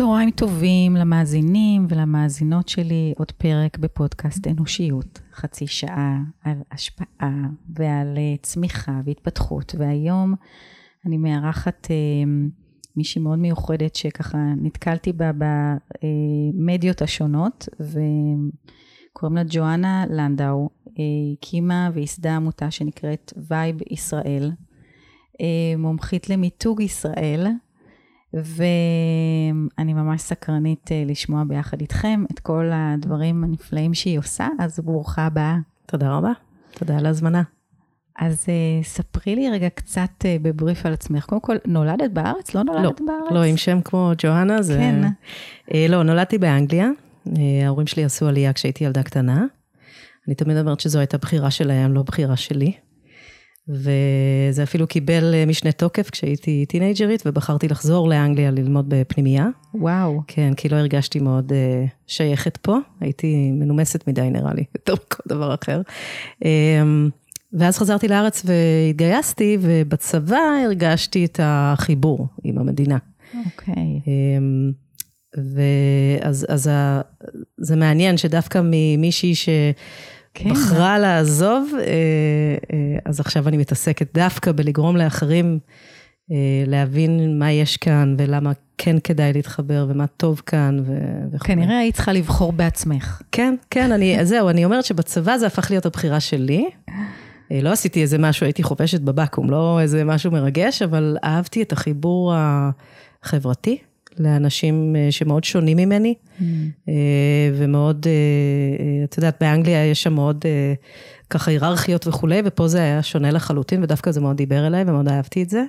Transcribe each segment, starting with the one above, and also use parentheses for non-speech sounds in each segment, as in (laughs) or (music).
צהריים טובים למאזינים ולמאזינות שלי, עוד פרק בפודקאסט אנושיות, חצי שעה על השפעה ועל אה, צמיחה והתפתחות, והיום אני מארחת אה, מישהי מאוד מיוחדת שככה נתקלתי בה במדיות השונות, וקוראים לה ג'ואנה לנדאו, היא הקימה וייסדה עמותה שנקראת Vibe Israel, אה, מומחית למיתוג ישראל. ואני ממש סקרנית אה, לשמוע ביחד איתכם את כל הדברים הנפלאים שהיא עושה, אז ברוכה הבאה. תודה רבה, תודה על ההזמנה. אז uh, ספרי לי רגע קצת uh, בבריף על עצמך. קודם כל, נולדת בארץ? לא נולדת לא, בארץ? לא, עם שם כמו ג'והנה, זה... כן. Uh, לא, נולדתי באנגליה. Uh, ההורים שלי עשו עלייה כשהייתי ילדה קטנה. אני תמיד אומרת שזו הייתה בחירה שלהם, לא בחירה שלי. וזה אפילו קיבל אה, משנה תוקף כשהייתי טינג'רית, ובחרתי לחזור לאנגליה ללמוד בפנימייה. וואו. כן, כי לא הרגשתי מאוד uh, שייכת פה, הייתי מנומסת מדי נראה לי, (laughs) יותר מכל דבר אחר. Um, ואז חזרתי לארץ והתגייסתי, ובצבא הרגשתי את החיבור עם המדינה. אוקיי. Okay. Um, ואז אז ה, זה מעניין שדווקא ממישהי ש... כן. בחרה לעזוב, אה, אה, אז עכשיו אני מתעסקת דווקא בלגרום לאחרים אה, להבין מה יש כאן ולמה כן כדאי להתחבר ומה טוב כאן וכו'. כנראה היית צריכה לבחור בעצמך. כן, כן, אני, זהו, אני אומרת שבצבא זה הפך להיות הבחירה שלי. לא עשיתי איזה משהו, הייתי חופשת בבקו"ם, לא איזה משהו מרגש, אבל אהבתי את החיבור החברתי. לאנשים אה, שמאוד שונים ממני, mm. אה, ומאוד, אה, את יודעת, באנגליה יש שם מאוד ככה היררכיות וכולי, ופה זה היה שונה לחלוטין, ודווקא זה מאוד דיבר אליי, ומאוד אהבתי את זה.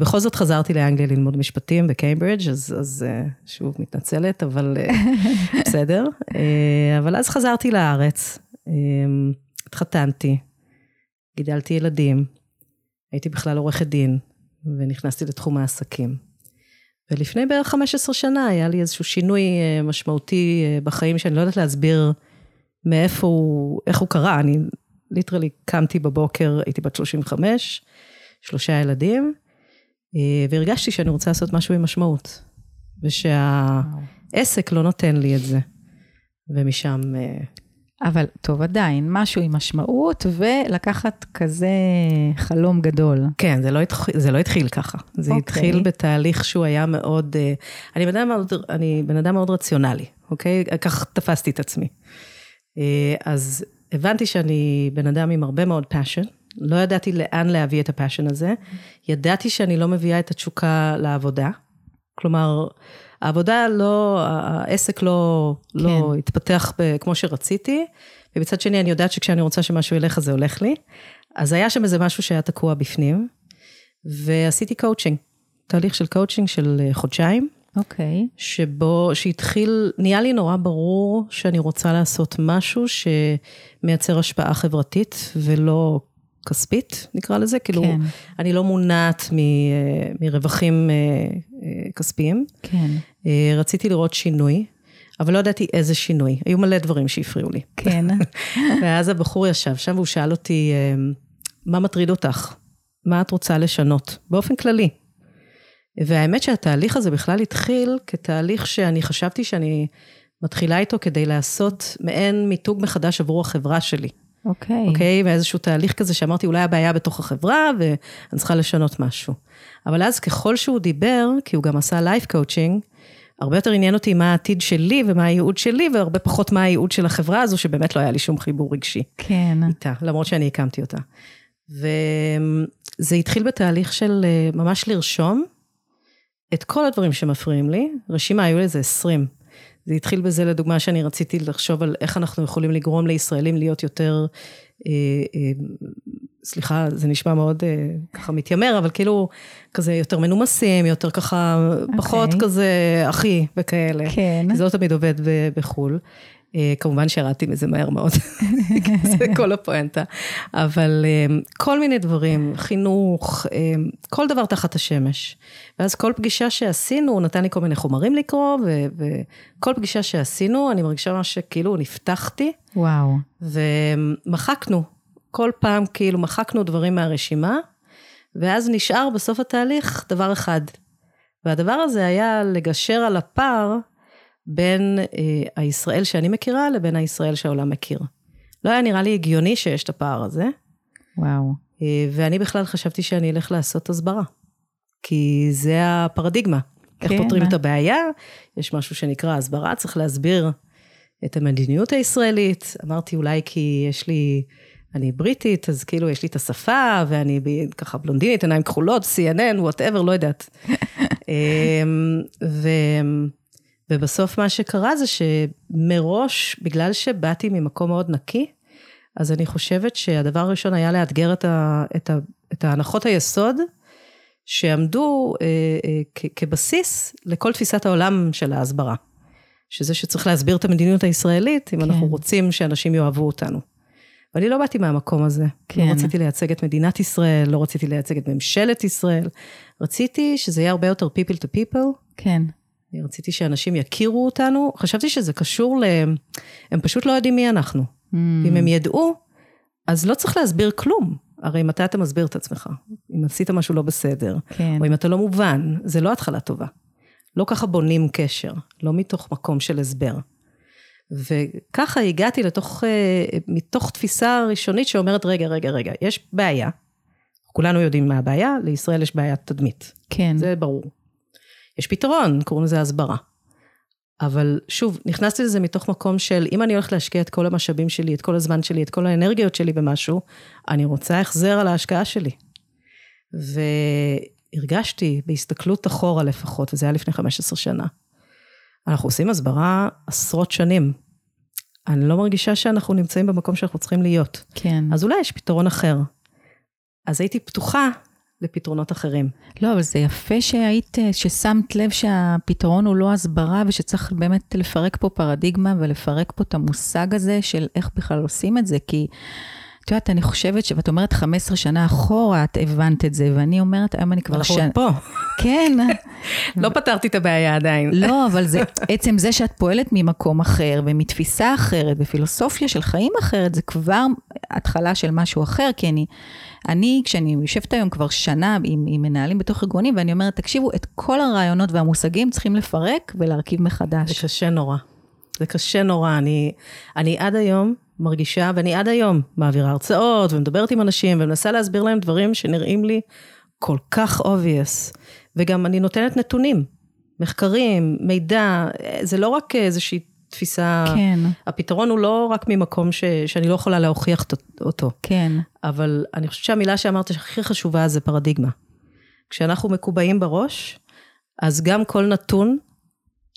בכל זאת חזרתי לאנגליה ללמוד משפטים בקיימברידג', אז, אז שוב מתנצלת, אבל (laughs) בסדר. אבל אז חזרתי לארץ, התחתנתי, גידלתי ילדים, הייתי בכלל עורכת דין, ונכנסתי לתחום העסקים. ולפני בערך 15 שנה היה לי איזשהו שינוי אה, משמעותי אה, בחיים, שאני לא יודעת להסביר מאיפה הוא, איך הוא קרה. אני ליטרלי קמתי בבוקר, הייתי בת 35, שלושה ילדים, אה, והרגשתי שאני רוצה לעשות משהו עם משמעות, ושהעסק לא נותן לי את זה. ומשם אבל טוב, עדיין, משהו עם משמעות, ולקחת כזה חלום גדול. כן, זה לא, התחיל, זה לא התחיל ככה. זה okay. אוקיי. התחיל בתהליך שהוא היה מאוד, אה, אני בן אדם מאוד, אני בן אדם מאוד רציונלי, אוקיי? כך תפסתי את עצמי. אה, אז הבנתי שאני בן אדם עם הרבה מאוד passion, לא ידעתי לאן להביא את הפאשן הזה. ידעתי שאני לא מביאה את התשוקה לעבודה. כלומר, העבודה לא, העסק לא, לא כן. לא התפתח ב, כמו שרציתי, ובצד שני אני יודעת שכשאני רוצה שמשהו ילך, אז זה הולך לי. אז היה שם איזה משהו שהיה תקוע בפנים, ועשיתי קואוצ'ינג, תהליך של קואוצ'ינג של אה, חודשיים. אוקיי. Okay. שבו, שהתחיל, נהיה לי נורא ברור שאני רוצה לעשות משהו שמייצר השפעה חברתית ולא כספית, נקרא לזה, כאילו, כן. אני לא מונעת מ, אה, מרווחים אה, כספיים. כן. רציתי לראות שינוי, אבל לא ידעתי איזה שינוי. היו מלא דברים שהפריעו לי. כן. (laughs) ואז הבחור ישב שם והוא שאל אותי, מה מטריד אותך? מה את רוצה לשנות? באופן כללי. והאמת שהתהליך הזה בכלל התחיל כתהליך שאני חשבתי שאני מתחילה איתו כדי לעשות מעין מיתוג מחדש עבור החברה שלי. אוקיי. Okay. אוקיי? Okay? ואיזשהו תהליך כזה שאמרתי, אולי הבעיה בתוך החברה, ואני צריכה לשנות משהו. אבל אז ככל שהוא דיבר, כי הוא גם עשה life coaching, הרבה יותר עניין אותי מה העתיד שלי ומה הייעוד שלי, והרבה פחות מה הייעוד של החברה הזו, שבאמת לא היה לי שום חיבור רגשי. כן. איתה, למרות שאני הקמתי אותה. וזה התחיל בתהליך של אה, ממש לרשום את כל הדברים שמפריעים לי, רשימה, היו לזה 20. זה התחיל בזה, לדוגמה, שאני רציתי לחשוב על איך אנחנו יכולים לגרום לישראלים להיות יותר, אה, אה, סליחה, זה נשמע מאוד אה, ככה מתיימר, אבל כאילו, כזה יותר מנומסים, יותר ככה, okay. אוקיי. פחות כזה אחי וכאלה. כן. זה לא תמיד עובד בחו"ל. אה, כמובן שירדתי מזה מהר מאוד, (laughs) זה כל הפואנטה. אבל אה, כל מיני דברים, חינוך, אה, כל דבר תחת השמש. ואז כל פגישה שעשינו, הוא נתן לי כל מיני חומרים לקרוא, וכל פגישה שעשינו, אני מרגישה ממש שכאילו נפתחתי. וואו. ומחקנו, כל פעם כאילו מחקנו דברים מהרשימה, ואז נשאר בסוף התהליך דבר אחד. והדבר הזה היה לגשר על הפער בין אה, הישראל שאני מכירה לבין הישראל שהעולם מכיר. לא היה נראה לי הגיוני שיש את הפער הזה. וואו. אה, ואני בכלל חשבתי שאני אלך לעשות הסברה. כי זה הפרדיגמה. איך כן, פותרים מה? את הבעיה? יש משהו שנקרא הסברה, צריך להסביר את המדיניות הישראלית. אמרתי, אולי כי יש לי, אני בריטית, אז כאילו יש לי את השפה, ואני ככה בלונדינית, עיניים כחולות, CNN, וואטאבר, לא יודעת. (laughs) אמ, ו... ובסוף מה שקרה זה שמראש, בגלל שבאתי ממקום מאוד נקי, אז אני חושבת שהדבר הראשון היה לאתגר את, ה, את, ה, את ההנחות היסוד שעמדו אה, אה, כ, כבסיס לכל תפיסת העולם של ההסברה. שזה שצריך להסביר את המדיניות הישראלית, אם. כן. אנחנו רוצים שאנשים יאהבו אותנו. ואני לא באתי מהמקום הזה. כן. לא רציתי לייצג את מדינת ישראל, לא רציתי לייצג את ממשלת ישראל. רציתי שזה יהיה הרבה יותר people to people. כן. אני רציתי שאנשים יכירו אותנו. חשבתי שזה קשור ל... הם פשוט לא יודעים מי אנחנו. Mm, אם הם ידעו, אז לא צריך להסביר כלום. הרי מתי אתה מסביר את עצמך? אם עשית משהו לא בסדר, כן. או אם אתה לא מובן, זה לא התחלה טובה. לא ככה בונים קשר, לא מתוך מקום של הסבר. וככה הגעתי לתוך, אה, מתוך תפיסה ראשונית שאומרת, רגע, רגע, רגע, יש בעיה. כולנו יודעים מה הבעיה, לישראל יש בעיית תדמית. כן. זה ברור. יש פתרון, קוראים לזה הסברה. אבל שוב, נכנסתי לזה מתוך מקום של, אם אני הולכת להשקיע את כל המשאבים שלי, את כל הזמן שלי, את כל האנרגיות שלי במשהו, אני רוצה החזר על ההשקעה שלי. והרגשתי, בהסתכלות אחורה לפחות, וזה היה לפני 15 שנה, אנחנו עושים הסברה עשרות שנים. אני לא מרגישה שאנחנו נמצאים במקום שאנחנו צריכים להיות. כן. אז אולי יש פתרון אחר. אז הייתי פתוחה לפתרונות אחרים. לא, אבל זה יפה שהיית, ששמת לב שהפתרון הוא לא הסברה, ושצריך באמת לפרק פה פרדיגמה ולפרק פה את המושג הזה של איך בכלל עושים את זה, כי... את יודעת, אני חושבת ש... ואת אומרת 15 שנה אחורה את הבנת את זה, ואני אומרת, היום אני כבר אנחנו. עוד פה. כן, (laughs) לא פתרתי את הבעיה עדיין. לא, אבל זה עצם זה שאת פועלת ממקום אחר ומתפיסה אחרת ופילוסופיה של חיים אחרת, זה כבר התחלה של משהו אחר, כי אני, אני כשאני יושבת היום כבר שנה עם, עם מנהלים בתוך ארגונים, ואני אומרת, תקשיבו, את כל הרעיונות והמושגים צריכים לפרק ולהרכיב זה מחדש. קשה נורא. זה קשה נורא. אני, אני עד היום מרגישה, ואני עד היום מעבירה הרצאות ומדברת עם אנשים ומנסה להסביר להם דברים שנראים לי כל כך obvious. וגם אני נותנת נתונים, מחקרים, מידע, זה לא רק איזושהי תפיסה, כן, הפתרון הוא לא רק ממקום ש, שאני לא יכולה להוכיח אותו. כן, אבל אני חושבת שהמילה שאמרת שהכי חשובה זה פרדיגמה. כשאנחנו מקובעים בראש, אז גם כל נתון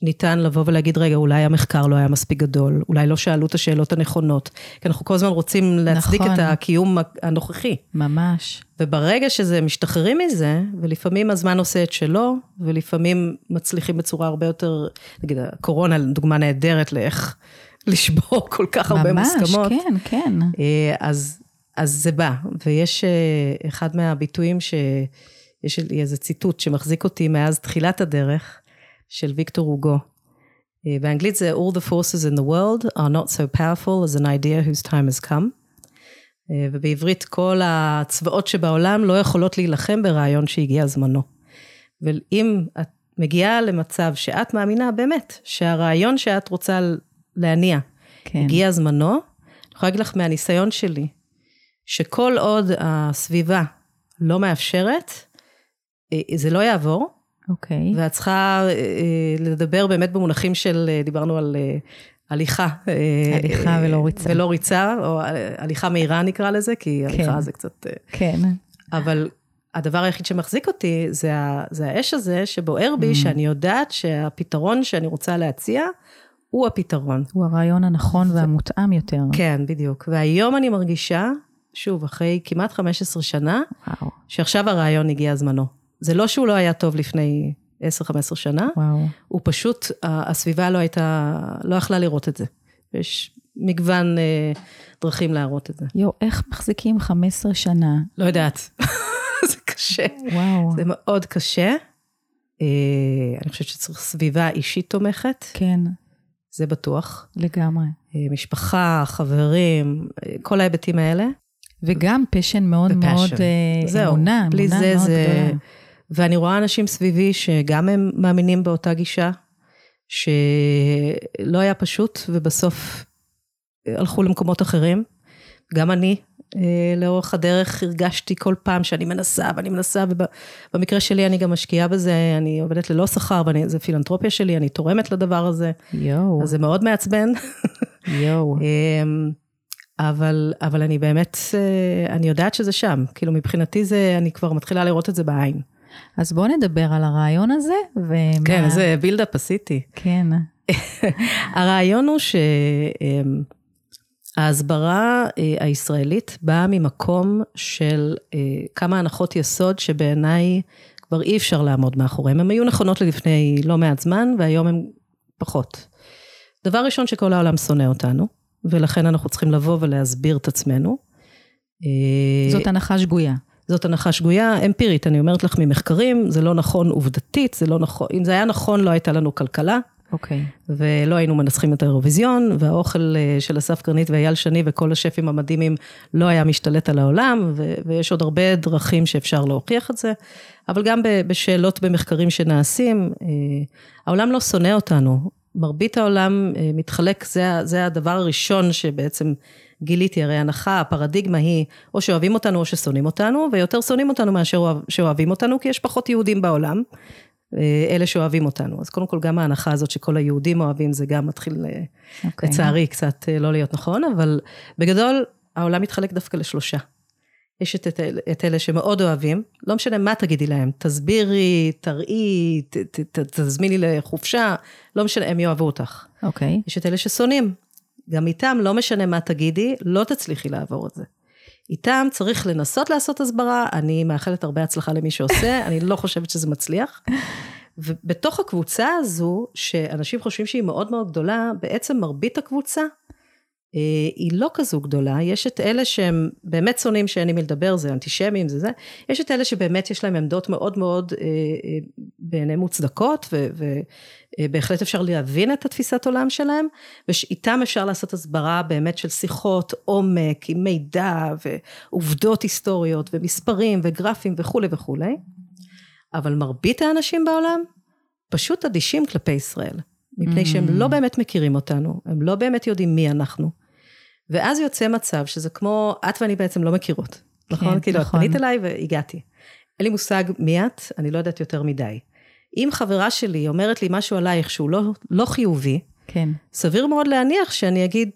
ניתן לבוא ולהגיד, רגע, אולי המחקר לא היה מספיק גדול, אולי לא שאלו את השאלות הנכונות, כי אנחנו כל הזמן רוצים להצדיק נכון. את הקיום הנוכחי. ממש. וברגע שזה משתחררים מזה, ולפעמים הזמן עושה את שלו, ולפעמים מצליחים בצורה הרבה יותר, נגיד, הקורונה דוגמה נהדרת לאיך (laughs) לשבור כל כך הרבה ממש, מוסכמות. כן, כן. אה, אז, אז זה בא, ויש אה, אחד מהביטויים שיש לי איזה ציטוט שמחזיק אותי מאז תחילת הדרך, של ויקטור הוגו. אה, באנגלית זה All the forces in the world are not so powerful as an idea whose time has come. אה, ובעברית כל הצבאות שבעולם לא יכולות להילחם ברעיון שהגיע זמנו. ואם את מגיעה למצב שאת מאמינה באמת שהרעיון שאת רוצה להניע כן. הגיע זמנו, אני יכולה להגיד לך מהניסיון שלי, שכל עוד הסביבה לא מאפשרת, אה, זה לא יעבור, אוקיי. ואת צריכה אה, לדבר באמת במונחים של, אה, דיברנו על אה, הליכה. הליכה ולא ריצה. ולא ריצה, או הליכה מהירה נקרא לזה, כי כן. הליכה זה קצת... כן. אבל הדבר היחיד שמחזיק אותי זה, ה, זה האש הזה שבוער בי, Mm. שאני יודעת שהפתרון שאני רוצה להציע, הוא הפתרון. הוא הרעיון הנכון והמותאם יותר. כן, בדיוק. והיום אני מרגישה, שוב, אחרי כמעט 15 שנה, וואו, שעכשיו הרעיון הגיע זמנו. זה לא שהוא לא היה טוב לפני 10-15 שנה, וואו. הוא פשוט, הסביבה לא הייתה, לא יכלה לראות את זה. יש מגוון אה, דרכים להראות את זה. יואו, איך מחזיקים 15 שנה? לא יודעת. (laughs) זה קשה. וואו. זה מאוד קשה. אה, אני חושבת שצריך סביבה אישית תומכת, כן, זה בטוח. לגמרי. אה, משפחה, חברים, אה, כל ההיבטים האלה. וגם פשן מאוד ו-passion. מאוד, זהו, אמונה, בלי אמונה זה מאוד זה- גדולה. ואני רואה אנשים סביבי שגם הם מאמינים באותה גישה, שלא היה פשוט, ובסוף הלכו למקומות אחרים. גם אני, אה, לאורך הדרך הרגשתי כל פעם שאני מנסה ואני מנסה, ובמקרה שלי אני גם משקיעה בזה, אני עובדת ללא שכר, וזה פילנטרופיה שלי, אני תורמת לדבר הזה. יואו. אז זה מאוד מעצבן. יואו. (laughs) אמ, אבל, אבל אני באמת, אה, אני יודעת שזה שם. כאילו, מבחינתי זה, אני כבר מתחילה לראות את זה בעין. אז בואו נדבר על הרעיון הזה, ומה... כן, איזה בילדאפ עשיתי. כן. (laughs) הרעיון הוא שההסברה אה, הישראלית באה ממקום של אה, כמה הנחות יסוד שבעיניי כבר אי אפשר לעמוד מאחוריהן. הן היו נכונות לפני לא מעט זמן, והיום הן פחות. דבר ראשון, שכל העולם שונא אותנו, ולכן אנחנו צריכים לבוא ולהסביר את עצמנו. זאת הנחה שגויה. זאת הנחה שגויה, אמפירית, אני אומרת לך ממחקרים, זה לא נכון עובדתית, זה לא נכון, אם זה היה נכון, לא הייתה לנו כלכלה. אוקיי. Okay. ולא היינו מנסחים את האירוויזיון, והאוכל אה, של אסף קרנית ואייל שני וכל השפים המדהימים לא היה משתלט על העולם, ו- ויש עוד הרבה דרכים שאפשר להוכיח את זה, אבל גם בשאלות במחקרים שנעשים, אה, העולם לא שונא אותנו, מרבית העולם אה, מתחלק, זה, זה הדבר הראשון שבעצם גיליתי, הרי הנחה, הפרדיגמה היא, או שאוהבים אותנו או ששונאים אותנו, ויותר שונאים אותנו מאשר שאוהבים אותנו, כי יש פחות יהודים בעולם, אה, אלה שאוהבים אותנו. אז קודם כל, גם ההנחה הזאת שכל היהודים אוהבים, זה גם מתחיל, okay. אוקיי. לצערי, קצת לא להיות נכון, אבל בגדול, העולם מתחלק דווקא לשלושה. יש את, את, אלה שמאוד אוהבים, לא משנה מה תגידי להם, תסבירי, תראי, ת, ת, ת, תזמיני לחופשה, לא משנה, הם יאהבו אותך. אוקיי. Okay. יש את אלה ששונאים, גם איתם, לא משנה מה תגידי, לא תצליחי לעבור את זה. איתם צריך לנסות לעשות הסברה, אני מאחלת הרבה הצלחה למי שעושה, (laughs) אני לא חושבת שזה מצליח. ובתוך הקבוצה הזו, שאנשים חושבים שהיא מאוד מאוד גדולה, בעצם מרבית הקבוצה היא לא כזו גדולה, יש את אלה שהם באמת שונאים שאין לי מי לדבר, זה אנטישמים, זה זה, יש את אלה שבאמת יש להם עמדות מאוד מאוד אה, אה, בעיני מוצדקות, ובהחלט אפשר להבין את התפיסת עולם שלהם, ואיתם אפשר לעשות הסברה באמת של שיחות עומק, עם מידע, ועובדות היסטוריות, ומספרים, וגרפים וכולי וכולי, אבל מרבית האנשים בעולם פשוט אדישים כלפי ישראל. מפני שהם לא mm. באמת מכירים אותנו, הם לא באמת יודעים מי אנחנו. ואז יוצא מצב שזה כמו, את ואני בעצם לא מכירות, נכון? כן, כאילו, נכון. את פנית אליי והגעתי. אין לי מושג מי את, אני לא יודעת יותר מדי. אם חברה שלי אומרת לי משהו עלייך שהוא לא, לא חיובי, כן. סביר מאוד להניח שאני אגיד,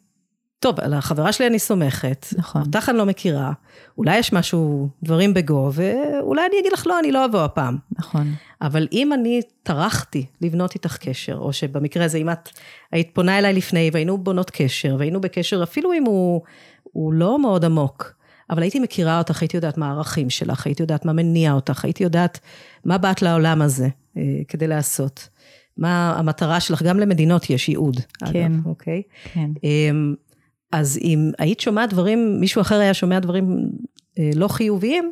טוב, על החברה שלי אני סומכת, נכון. אותך אני לא מכירה, אולי יש משהו, דברים בגו, ואולי אני אגיד לך, לא, אני לא אבוא הפעם. נכון. אבל אם אני טרחתי לבנות איתך קשר, או שבמקרה הזה, אם את היית פונה אליי לפני והיינו בונות קשר, והיינו בקשר, אפילו אם הוא, הוא לא מאוד עמוק, אבל הייתי מכירה אותך, הייתי יודעת מה הערכים שלך, הייתי יודעת מה מניע אותך, הייתי יודעת מה באת לעולם הזה אה, כדי לעשות. מה המטרה שלך, גם למדינות יש ייעוד, כן, אגב, אוקיי? כן. אמ, אז אם היית שומעת דברים, מישהו אחר היה שומע דברים אה, לא חיוביים,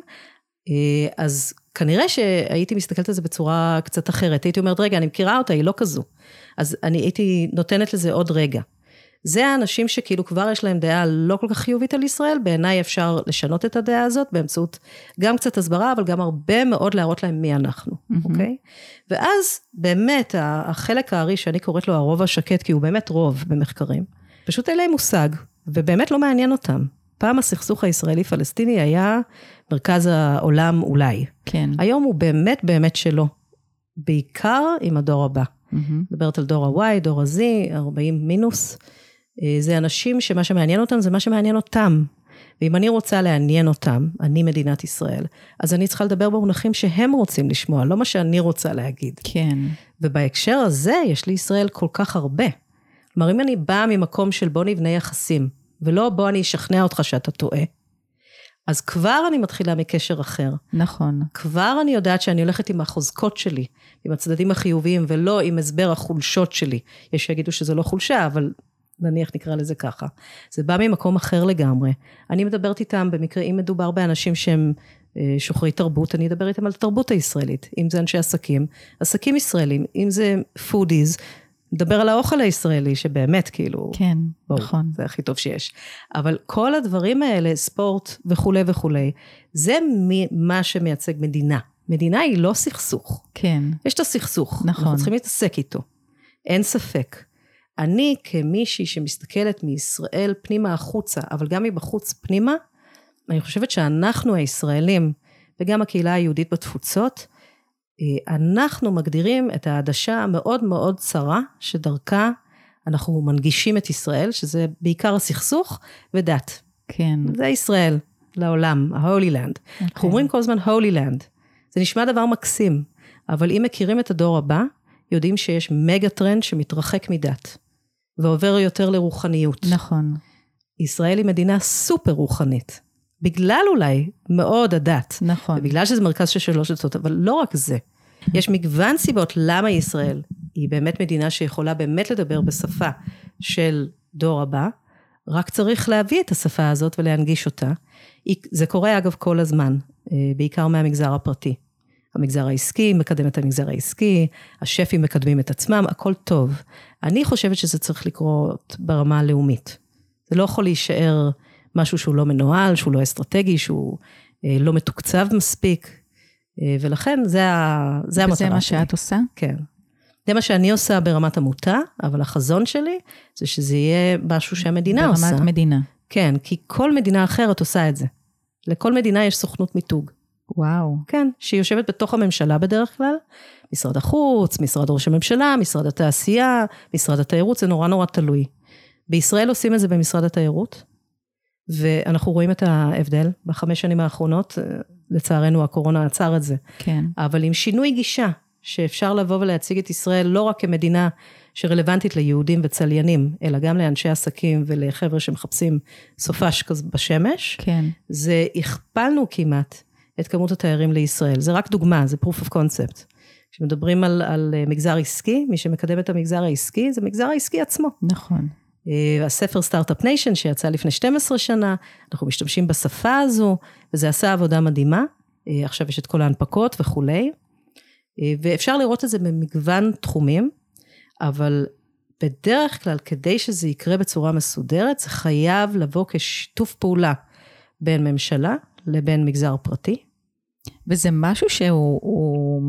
אה, אז כנראה שהייתי מסתכלת על זה בצורה קצת אחרת. הייתי אומרת, רגע, אני מכירה אותה, היא לא כזו. אז אני הייתי נותנת לזה עוד רגע. זה האנשים שכאילו כבר יש להם דעה לא כל כך חיובית על ישראל, בעיניי אפשר לשנות את הדעה הזאת באמצעות גם קצת הסברה, אבל גם הרבה מאוד להראות להם מי אנחנו, mm-hmm. אוקיי? ואז באמת החלק הארי שאני קוראת לו הרוב השקט, כי הוא באמת רוב במחקרים, פשוט אין להם מושג, ובאמת לא מעניין אותם. פעם הסכסוך הישראלי-פלסטיני היה מרכז העולם אולי. כן. היום הוא באמת באמת שלו. בעיקר עם הדור הבא. Mm-hmm. מדברת על דור ה-Y, דור ה-Z, 40 מינוס. אה, זה אנשים שמה שמעניין אותם זה מה שמעניין אותם. ואם אני רוצה לעניין אותם, אני מדינת ישראל, אז אני צריכה לדבר במונחים שהם רוצים לשמוע, לא מה שאני רוצה להגיד. כן. ובהקשר הזה, יש לישראל כל כך הרבה. כלומר, אם אני באה ממקום של בוא נבנה יחסים, ולא בוא אני אשכנע אותך שאתה טועה, אז כבר אני מתחילה מקשר אחר. נכון. כבר אני יודעת שאני הולכת עם החוזקות שלי, עם הצדדים החיוביים, ולא עם הסבר החולשות שלי. יש שיגידו שזה לא חולשה, אבל נניח נקרא לזה ככה. זה בא ממקום אחר לגמרי. אני מדברת איתם, במקרה, אם מדובר באנשים שהם אה, שוחרי תרבות, אני אדבר איתם על התרבות הישראלית. אם זה אנשי עסקים, עסקים ישראלים, אם זה foodies, נדבר על האוכל הישראלי, שבאמת, כאילו... כן, בוא, נכון. זה הכי טוב שיש. אבל כל הדברים האלה, ספורט וכולי וכולי, זה מה שמייצג מדינה. מדינה היא לא סכסוך. כן. יש את הסכסוך, נכון. אנחנו צריכים להתעסק איתו. אין ספק. אני כמישהי שמסתכלת מישראל פנימה החוצה, אבל גם מבחוץ פנימה, אני חושבת שאנחנו הישראלים, וגם הקהילה היהודית בתפוצות, אנחנו מגדירים את העדשה המאוד מאוד צרה, שדרכה אנחנו מנגישים את ישראל, שזה בעיקר הסכסוך ודת. כן. זה ישראל, לעולם, ה-Holy Land. Okay. אנחנו אומרים כל הזמן Holy Land. זה נשמע דבר מקסים, אבל אם מכירים את הדור הבא, יודעים שיש מגה טרנד שמתרחק מדת, ועובר יותר לרוחניות. נכון. ישראל היא מדינה סופר רוחנית. בגלל אולי מאוד הדת. נכון. ובגלל שזה מרכז של שלוש דתות, אבל לא רק זה. יש מגוון סיבות למה ישראל היא באמת מדינה שיכולה באמת לדבר בשפה של דור הבא, רק צריך להביא את השפה הזאת ולהנגיש אותה. זה קורה אגב כל הזמן, אה, בעיקר מהמגזר הפרטי. המגזר העסקי מקדם את המגזר העסקי, השפים מקדמים את עצמם, הכל טוב. אני חושבת שזה צריך לקרות ברמה הלאומית. זה לא יכול להישאר משהו שהוא לא מנוהל, שהוא לא אסטרטגי, שהוא אה, לא מתוקצב מספיק, אה, ולכן זה, ה, זה המטרה שלי. וזה מה שאת עושה? כן. זה מה שאני עושה ברמת עמותה, אבל החזון שלי זה שזה יהיה משהו שהמדינה ברמת עושה. ברמת מדינה. כן, כי כל מדינה אחרת עושה את זה. לכל מדינה יש סוכנות מיתוג. וואו. כן, שהיא יושבת בתוך הממשלה בדרך כלל, משרד החוץ, משרד ראש הממשלה, משרד התעשייה, משרד התיירות, זה נורא נורא תלוי. בישראל עושים את זה במשרד התיירות, ואנחנו רואים את ההבדל בחמש שנים האחרונות, לצערנו הקורונה עצר את זה. כן. אבל עם שינוי גישה, שאפשר לבוא ולהציג את ישראל לא רק כמדינה שרלוונטית ליהודים וצליינים, אלא גם לאנשי עסקים ולחבר'ה שמחפשים סופש בשמש, כן. זה הכפלנו כמעט את כמות התיירים לישראל. זה רק דוגמה, זה proof of concept. כשמדברים על, על מגזר עסקי, מי שמקדם את המגזר העסקי, זה מגזר העסקי עצמו. נכון. אה, הספר Start-Up Nation שיצא לפני 12 שנה, אנחנו משתמשים בשפה הזו, וזה עשה עבודה מדהימה. אה, עכשיו יש את כל ההנפקות וכולי. אה, ואפשר לראות את זה במגוון תחומים, אבל בדרך כלל, כדי שזה יקרה בצורה מסודרת, זה חייב לבוא כשיתוף פעולה בין ממשלה לבין מגזר פרטי. וזה משהו שהוא הוא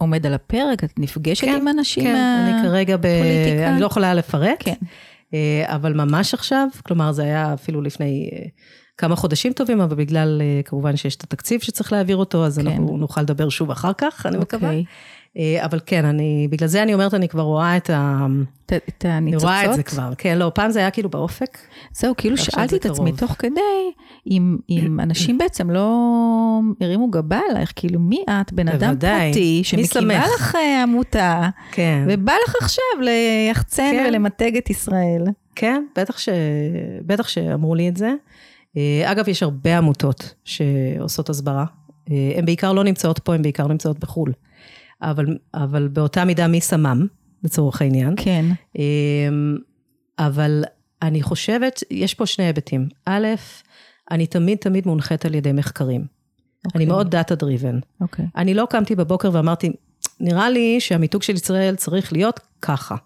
עומד על הפרק? את נפגשת כן, עם אנשים כן, מהפוליטיקה? אני כרגע ב... אני לא יכולה לפרט, כן. אבל ממש עכשיו, כלומר זה היה אפילו לפני כמה חודשים טובים, אבל בגלל, אה, כמובן שיש את התקציב שצריך להעביר אותו, אז כן. אנחנו נוכל לדבר שוב אחר כך, אני מקווה. אוקיי. אבל כן, אני, בגלל זה אני אומרת, אני כבר רואה את ה... את, את הניצוצות? אני רואה את זה כבר, כן, לא, פעם זה היה כאילו באופק. זהו, כאילו שאלתי את עצמי תוך כדי, אם, אם (coughs) אנשים בעצם לא הרימו גבה עלייך, כאילו מי את, בן אדם פרטי, שמקימה לך אה, עמותה, כן. ובא לך עכשיו ליחצן כן. ולמתג את ישראל. כן, בטח, ש... בטח שאמרו לי את זה. אה, אגב, יש הרבה עמותות שעושות הסברה. אה, הן בעיקר לא נמצאות פה, הן בעיקר נמצאות בחו"ל. אבל, אבל באותה מידה מי שמם, לצורך העניין. כן. אבל אני חושבת, יש פה שני היבטים. א', אני תמיד תמיד מונחית על ידי מחקרים. Okay. אני אוקיי. מאוד דאטה דריבן. אוקיי. אני לא קמתי בבוקר ואמרתי, נראה לי שהמיתוג של ישראל צריך להיות ככה.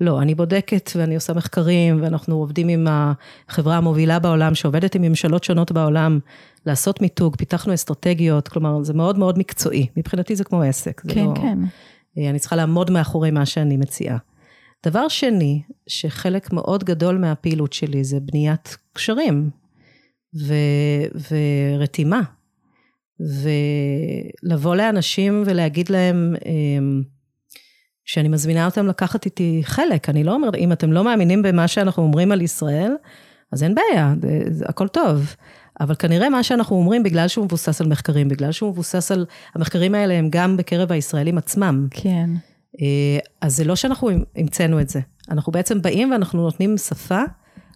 לא, אני בודקת ואני עושה מחקרים, ואנחנו עובדים עם החברה המובילה בעולם, שעובדת עם ממשלות שונות בעולם, לעשות מיתוג, פיתחנו אסטרטגיות, כלומר, זה מאוד מאוד מקצועי. מבחינתי זה כמו עסק. כן, לא, כן. אני צריכה לעמוד מאחורי מה שאני מציעה. דבר שני, שחלק מאוד גדול מהפעילות שלי זה בניית קשרים ו- ורתימה. ולבוא לאנשים ולהגיד להם, אמ, שאני מזמינה אותם לקחת איתי חלק. אני לא אומרת, אם אתם לא מאמינים במה שאנחנו אומרים על ישראל, אז אין בעיה, הכל טוב. אבל כנראה מה שאנחנו אומרים, בגלל שהוא מבוסס על מחקרים, בגלל שהוא מבוסס על, המחקרים האלה הם גם בקרב הישראלים עצמם. כן. אה, אז זה לא שאנחנו המצאנו את זה. אנחנו בעצם באים ואנחנו נותנים שפה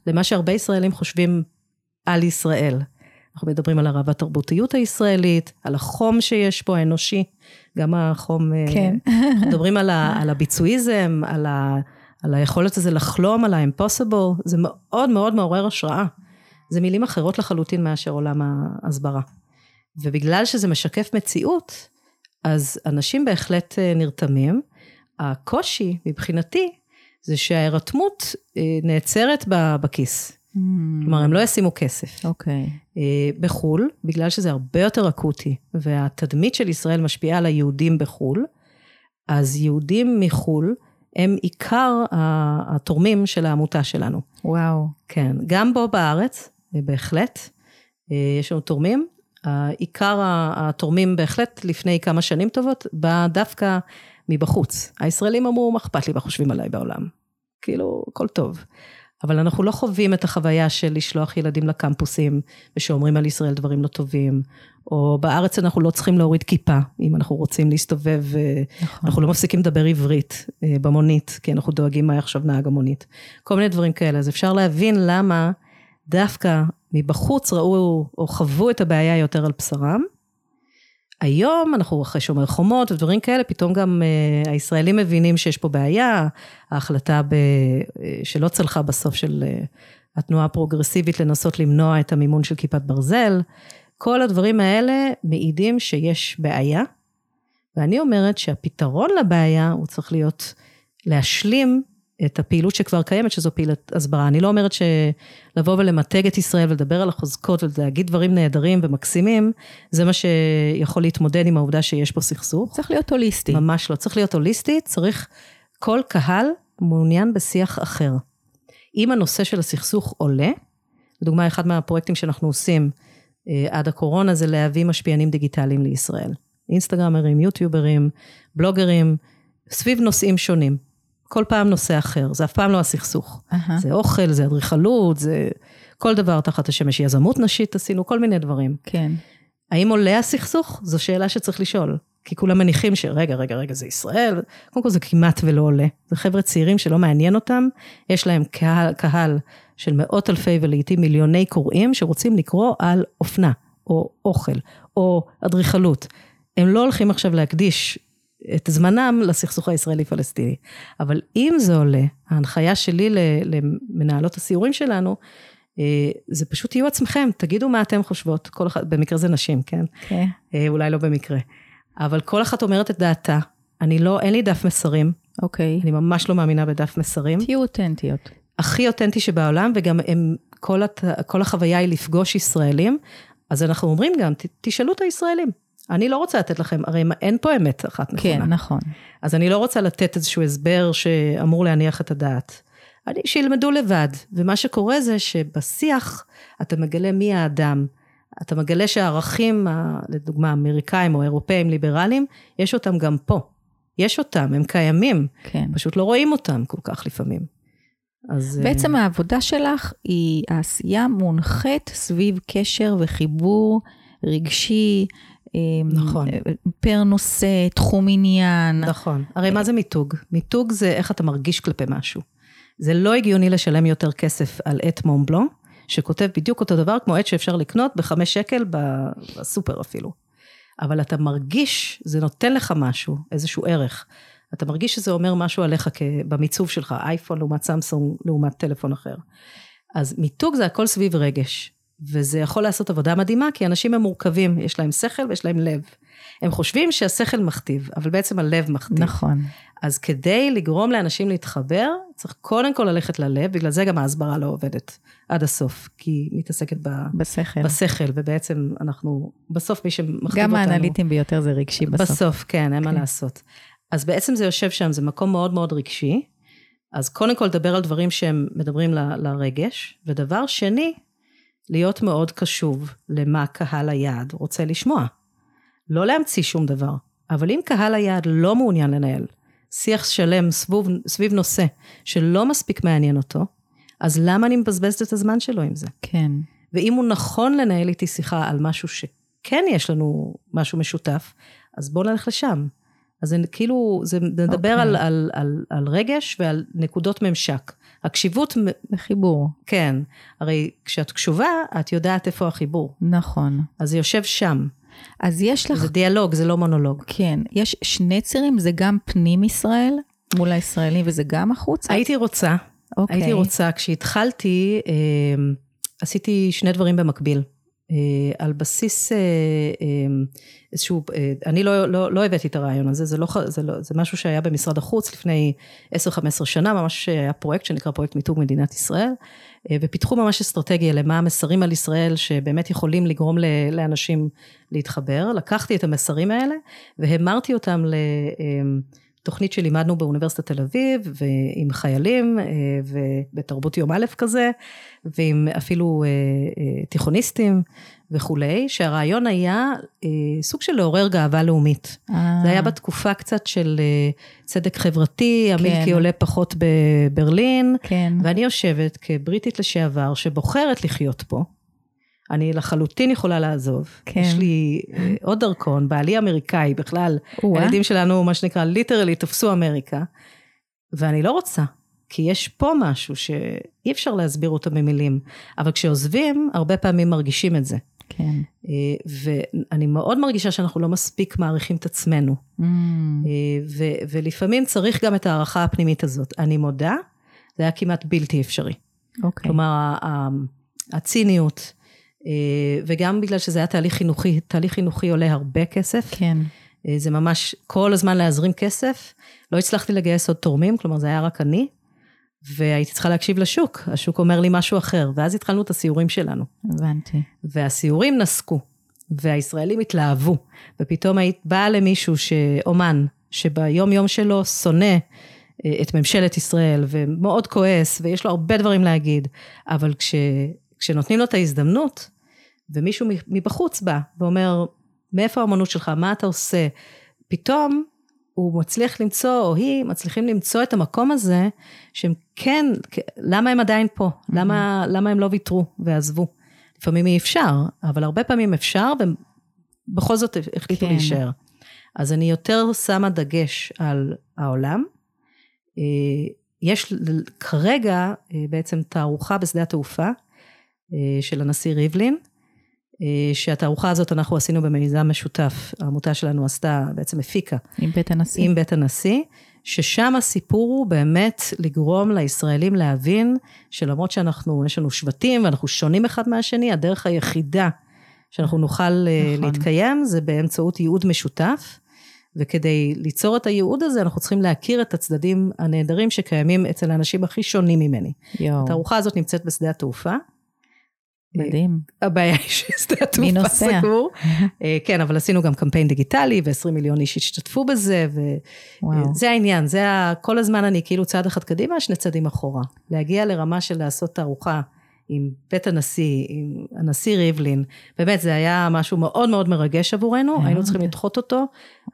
למה שהרבה ישראלים חושבים על ישראל. אנחנו מדברים על הרב התרבותיות הישראלית, על החום שיש פה, האנושי, גם החום... אה, כן. אנחנו מדברים על, ה, על הביצועיזם, על, ה, על היכולת הזה לחלום, על ה-impossible, זה מאוד מאוד מעורר השראה. זה מילים אחרות לחלוטין מאשר עולם ההסברה. ובגלל שזה משקף מציאות, אז אנשים בהחלט אה, נרתמים. הקושי מבחינתי זה שההירתמות אה, נעצרת בכיס. כלומר, הם לא ישימו כסף. אוקיי. אה, בחו"ל, בגלל שזה הרבה יותר אקוטי, והתדמית של ישראל משפיעה על היהודים בחו"ל, אז יהודים מחו"ל הם עיקר התורמים של העמותה שלנו. וואו. כן, גם פה בארץ, אה, בהחלט, אה, יש לנו תורמים. עיקר התורמים בהחלט לפני כמה שנים טובות, בא דווקא מבחוץ. הישראלים אמרו, מה אכפת לי מה חושבים עליי בעולם? כאילו, הכל טוב. אבל אנחנו לא חווים את החוויה של לשלוח ילדים לקמפוסים, ושאומרים על ישראל דברים לא טובים, או בארץ אנחנו לא צריכים להוריד כיפה, אם אנחנו רוצים להסתובב, אה, נכון. אנחנו לא מפסיקים לדבר עברית אה, במונית, כי אנחנו דואגים מה עכשיו נהג המונית. כל מיני דברים כאלה, אז אפשר להבין למה דווקא מבחוץ ראו או חוו את הבעיה יותר על בשרם. היום אנחנו אחרי שומר חומות ודברים כאלה, פתאום גם uh, הישראלים מבינים שיש פה בעיה, ההחלטה ב, uh, שלא צלחה בסוף של uh, התנועה הפרוגרסיבית לנסות למנוע את המימון של כיפת ברזל, כל הדברים האלה מעידים שיש בעיה, ואני אומרת שהפתרון לבעיה הוא צריך להיות להשלים את הפעילות שכבר קיימת, שזו פעילת הסברה. אני לא אומרת שלבוא ולמתג את ישראל ולדבר על החוזקות ולהגיד דברים נהדרים ומקסימים, זה מה שיכול להתמודד עם העובדה שיש פה סכסוך. צריך להיות הוליסטי. ממש לא. צריך להיות הוליסטי, צריך, כל קהל מעוניין בשיח אחר. אם הנושא של הסכסוך עולה, לדוגמה, אחד מהפרויקטים שאנחנו עושים אה, עד הקורונה זה להביא משפיענים דיגיטליים לישראל. אינסטגרמרים, יוטיוברים, בלוגרים, סביב נושאים שונים. כל פעם נושא אחר, זה אף פעם לא הסכסוך. אהה. זה אוכל, זה אדריכלות, זה כל דבר תחת השמש. יזמות נשית עשינו, כל מיני דברים. כן. האם עולה הסכסוך? זו שאלה שצריך לשאול. כי כולם מניחים שרגע, רגע, רגע, זה ישראל. קודם כל זה כמעט ולא עולה. זה חבר'ה צעירים שלא מעניין אותם, יש להם קהל, קהל של מאות אלפי ולעיתים מיליוני קוראים שרוצים לקרוא על אופנה, או אוכל, או אדריכלות. הם לא הולכים עכשיו להקדיש את זמנם לסכסוך הישראלי-פלסטיני. אבל אם זה עולה, ההנחיה שלי למנהלות הסיורים שלנו, אה, זה פשוט תהיו עצמכם, תגידו מה אתם חושבות, כל אחד, במקרה זה נשים, כן? כן. אה, אולי לא במקרה. אבל כל אחת אומרת את דעתה. אני לא, אין לי דף מסרים, אוקיי. אני ממש לא מאמינה בדף מסרים. תהיו אותנטיות. הכי אותנטי שבעולם, וגם הם, כל, הת, כל החוויה היא לפגוש ישראלים, אז אנחנו אומרים גם, ת, תשאלו את הישראלים. אני לא רוצה לתת לכם, הרי אין פה אמת אחת נכונה. כן, נכון. אז אני לא רוצה לתת איזשהו הסבר שאמור להניח את הדעת. אני, שילמדו לבד. ומה שקורה זה שבשיח אתה מגלה מי האדם. אתה מגלה שהערכים, לדוגמה, אמריקאים או אירופאים ליברליים, יש אותם גם פה. יש אותם, הם קיימים. כן. פשוט לא רואים אותם כל כך לפעמים. אז... אה, בעצם העבודה שלך היא, העשייה מונחית סביב קשר וחיבור רגשי, נכון. פר נושא, תחום עניין. נכון. הרי מה זה מיתוג? מיתוג זה איך אתה מרגיש כלפי משהו. זה לא הגיוני לשלם יותר כסף על עט מונבלו, שכותב בדיוק אותו דבר כמו עט שאפשר לקנות בחמש שקל בסופר אפילו. אבל אתה מרגיש, זה נותן לך משהו, איזשהו ערך. אתה מרגיש שזה אומר משהו עליך במיצוב שלך, אייפון לעומת סמסונג, לעומת טלפון אחר. אז מיתוג זה הכל סביב רגש, וזה יכול לעשות עבודה מדהימה, כי אנשים הם מורכבים, יש להם שכל ויש להם לב. הם חושבים שהשכל מכתיב, אבל בעצם הלב מכתיב. נכון. אז כדי לגרום לאנשים להתחבר, צריך קודם כל ללכת ללב, בגלל זה גם ההסברה לא עובדת עד הסוף, כי היא מתעסקת ב... בשכל. בשכל, ובעצם אנחנו, בסוף מי שמכתיב אותנו... גם האנליטים ביותר זה רגשי בסוף. בסוף, כן, אין מה כן. לעשות. אז בעצם זה יושב שם, זה מקום מאוד מאוד רגשי. אז קודם כל לדבר על דברים שהם מדברים ל- לרגש, ודבר שני, להיות מאוד קשוב למה קהל היעד רוצה לשמוע. לא להמציא שום דבר, אבל אם קהל היעד לא מעוניין לנהל שיח שלם סביב, סביב נושא שלא מספיק מעניין אותו, אז למה אני מבזבזת את הזמן שלו עם זה? כן. ואם הוא נכון לנהל איתי שיחה על משהו שכן יש לנו משהו משותף, אז בואו נלך לשם. אז זה כאילו, זה מדבר אוקיי. על, על, על, על רגש ועל נקודות ממשק. הקשיבות, בחיבור. כן, הרי כשאת קשובה, את יודעת איפה החיבור. נכון. אז זה יושב שם. אז יש לך, זה דיאלוג, זה לא מונולוג. כן, יש שני צירים, זה גם פנים ישראל מול הישראלים וזה גם החוצה? הייתי רוצה, אוקיי. הייתי רוצה, כשהתחלתי, אה, עשיתי שני דברים במקביל. על בסיס איזשהו, אני לא, לא, לא הבאתי את הרעיון הזה, זה, לא, זה, לא, זה משהו שהיה במשרד החוץ לפני 10-15 שנה, ממש היה פרויקט שנקרא פרויקט מיתוג מדינת ישראל, ופיתחו ממש אסטרטגיה למה המסרים על ישראל שבאמת יכולים לגרום לאנשים להתחבר. לקחתי את המסרים האלה והמרתי אותם ל... תוכנית שלימדנו באוניברסיטת תל אביב, ועם חיילים, אה, ובתרבות יום א' כזה, ועם אפילו אה, אה, תיכוניסטים וכולי, שהרעיון היה סוג של לעורר גאווה לאומית. זה היה בתקופה קצת של צדק חברתי, כן. המילקי עולה פחות בברלין, כן. ואני יושבת כבריטית לשעבר, שבוחרת לחיות פה. אני לחלוטין יכולה לעזוב. כן. יש לי אה, עוד דרכון, בעלי אמריקאי בכלל. הילדים שלנו, מה שנקרא, ליטרלי תפסו אמריקה, ואני לא רוצה. כי יש פה משהו שאי אפשר להסביר אותו במילים, אבל כשעוזבים, הרבה פעמים מרגישים את זה. כן. אה, ואני מאוד מרגישה שאנחנו לא מספיק מעריכים את עצמנו. Mm. אה, ו- ולפעמים צריך גם את ההערכה הפנימית הזאת. אני מודה, זה היה כמעט בלתי אפשרי. אוקיי. כלומר, הציניות, וגם בגלל שזה היה תהליך חינוכי, תהליך חינוכי עולה הרבה כסף. כן. אה, זה ממש כל הזמן להזרים כסף. לא הצלחתי לגייס עוד תורמים, כלומר זה היה רק אני, והייתי צריכה להקשיב לשוק, השוק אומר לי משהו אחר, ואז התחלנו את הסיורים שלנו. הבנתי. והסיורים נסקו, והישראלים התלהבו, ופתאום היית באה למישהו, אומן, שביום יום שלו שונא אה, את ממשלת ישראל, ומאוד כועס, ויש לו הרבה דברים להגיד, אבל כש... כשנותנים לו את ההזדמנות, ומישהו מבחוץ בא ואומר, מאיפה האמנות שלך, מה אתה עושה, פתאום הוא מצליח למצוא, או היא מצליחים למצוא את המקום הזה, שהם כן, למה הם עדיין פה? Mm-hmm. למה, למה הם לא ויתרו ועזבו? לפעמים אי אפשר, אבל הרבה פעמים אפשר, ובכל זאת החליטו כן. להישאר. אז אני יותר שמה דגש על העולם. אה, יש כרגע אה, בעצם תערוכה בשדה התעופה, של הנשיא ריבלין, אה, שהתערוכה הזאת אנחנו עשינו במיזם משותף, העמותה שלנו עשתה, בעצם הפיקה. עם בית הנשיא. עם בית הנשיא, ששם הסיפור הוא באמת לגרום לישראלים להבין שלמרות שאנחנו, יש לנו שבטים ואנחנו שונים אחד מהשני, הדרך היחידה שאנחנו נוכל אה, נכון. להתקיים זה באמצעות ייעוד משותף. וכדי ליצור את הייעוד הזה, אנחנו צריכים להכיר את הצדדים הנהדרים שקיימים אצל האנשים הכי שונים ממני. יואו. התערוכה הזאת נמצאת בשדה התעופה. מדהים. הבעיה היא ששדה התעופה סגור. (laughs) אה, כן, אבל עשינו גם קמפיין דיגיטלי, ו-20 מיליון איש השתתפו בזה, וזה העניין, זה ה... כל הזמן אני כאילו צעד אחד קדימה, שני צעדים אחורה. להגיע לרמה של לעשות תערוכה עם בית הנשיא, עם הנשיא ריבלין, באמת זה היה משהו מאוד מאוד מרגש עבורנו, היינו צריכים לדחות אותו